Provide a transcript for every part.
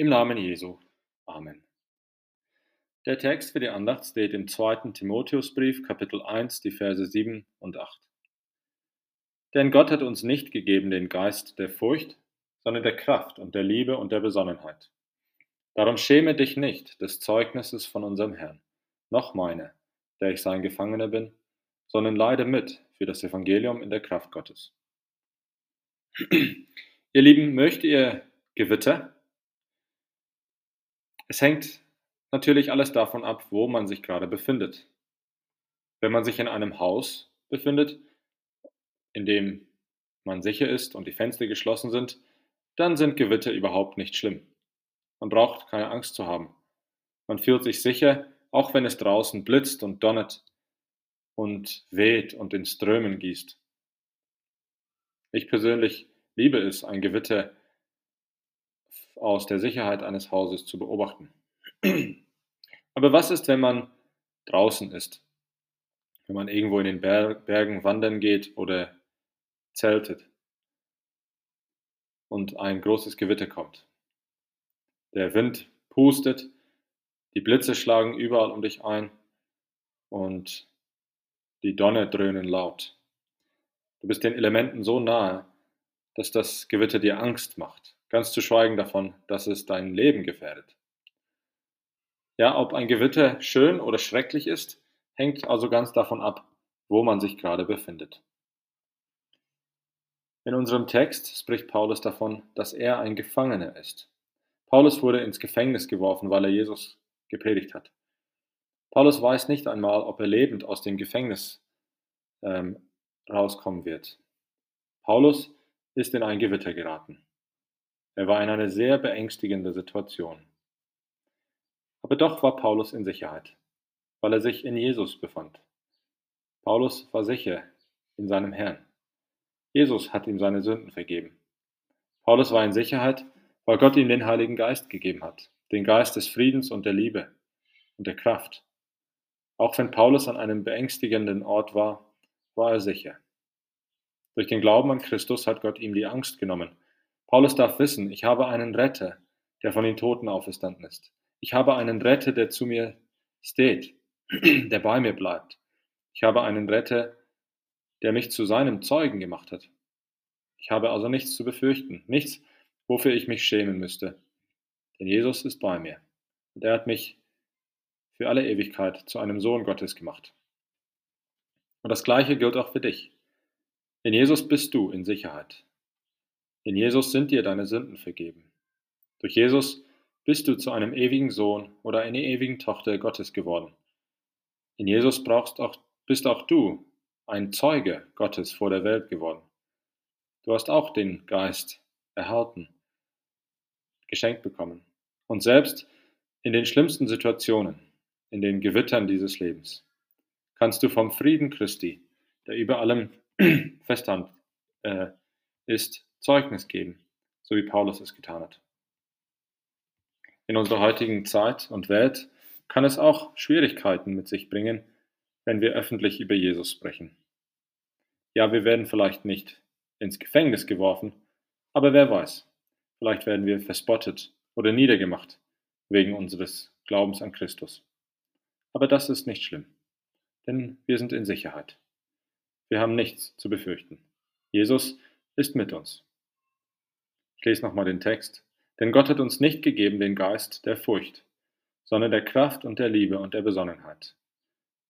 Im Namen Jesu. Amen. Der Text für die Andacht steht im 2. Timotheusbrief, Kapitel 1, die Verse 7 und 8. Denn Gott hat uns nicht gegeben den Geist der Furcht, sondern der Kraft und der Liebe und der Besonnenheit. Darum schäme dich nicht des Zeugnisses von unserem Herrn, noch meine, der ich sein Gefangener bin, sondern leide mit für das Evangelium in der Kraft Gottes. ihr Lieben, möchtet ihr Gewitter? Es hängt natürlich alles davon ab, wo man sich gerade befindet. Wenn man sich in einem Haus befindet, in dem man sicher ist und die Fenster geschlossen sind, dann sind Gewitter überhaupt nicht schlimm. Man braucht keine Angst zu haben. Man fühlt sich sicher, auch wenn es draußen blitzt und donnert und weht und in Strömen gießt. Ich persönlich liebe es, ein Gewitter aus der Sicherheit eines Hauses zu beobachten. Aber was ist, wenn man draußen ist? Wenn man irgendwo in den Bergen wandern geht oder zeltet und ein großes Gewitter kommt. Der Wind pustet, die Blitze schlagen überall um dich ein und die Donner dröhnen laut. Du bist den Elementen so nahe, dass das Gewitter dir Angst macht. Ganz zu schweigen davon, dass es dein Leben gefährdet. Ja, ob ein Gewitter schön oder schrecklich ist, hängt also ganz davon ab, wo man sich gerade befindet. In unserem Text spricht Paulus davon, dass er ein Gefangener ist. Paulus wurde ins Gefängnis geworfen, weil er Jesus gepredigt hat. Paulus weiß nicht einmal, ob er lebend aus dem Gefängnis ähm, rauskommen wird. Paulus ist in ein Gewitter geraten. Er war in eine sehr beängstigende Situation. Aber doch war Paulus in Sicherheit, weil er sich in Jesus befand. Paulus war sicher in seinem Herrn. Jesus hat ihm seine Sünden vergeben. Paulus war in Sicherheit, weil Gott ihm den Heiligen Geist gegeben hat, den Geist des Friedens und der Liebe und der Kraft. Auch wenn Paulus an einem beängstigenden Ort war, war er sicher. Durch den Glauben an Christus hat Gott ihm die Angst genommen Paulus darf wissen, ich habe einen Retter, der von den Toten auferstanden ist. Ich habe einen Retter, der zu mir steht, der bei mir bleibt. Ich habe einen Retter, der mich zu seinem Zeugen gemacht hat. Ich habe also nichts zu befürchten, nichts, wofür ich mich schämen müsste. Denn Jesus ist bei mir und er hat mich für alle Ewigkeit zu einem Sohn Gottes gemacht. Und das Gleiche gilt auch für dich. In Jesus bist du in Sicherheit. In Jesus sind dir deine Sünden vergeben. Durch Jesus bist du zu einem ewigen Sohn oder einer ewigen Tochter Gottes geworden. In Jesus brauchst auch, bist auch du ein Zeuge Gottes vor der Welt geworden. Du hast auch den Geist erhalten, geschenkt bekommen. Und selbst in den schlimmsten Situationen, in den Gewittern dieses Lebens, kannst du vom Frieden Christi, der über allem festhand äh, ist, Zeugnis geben, so wie Paulus es getan hat. In unserer heutigen Zeit und Welt kann es auch Schwierigkeiten mit sich bringen, wenn wir öffentlich über Jesus sprechen. Ja, wir werden vielleicht nicht ins Gefängnis geworfen, aber wer weiß, vielleicht werden wir verspottet oder niedergemacht wegen unseres Glaubens an Christus. Aber das ist nicht schlimm, denn wir sind in Sicherheit. Wir haben nichts zu befürchten. Jesus ist mit uns. Ich lese nochmal den Text. Denn Gott hat uns nicht gegeben den Geist der Furcht, sondern der Kraft und der Liebe und der Besonnenheit.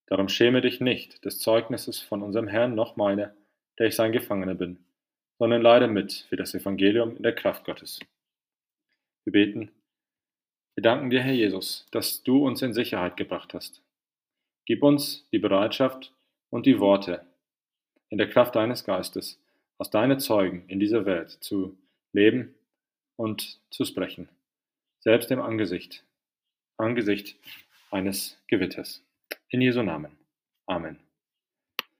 Darum schäme dich nicht des Zeugnisses von unserem Herrn noch meine, der ich sein Gefangener bin, sondern leide mit für das Evangelium in der Kraft Gottes. Wir beten. Wir danken dir, Herr Jesus, dass du uns in Sicherheit gebracht hast. Gib uns die Bereitschaft und die Worte, in der Kraft deines Geistes, aus deine Zeugen in dieser Welt zu leben und zu sprechen, selbst im Angesicht, Angesicht eines Gewitters. In Jesu Namen. Amen.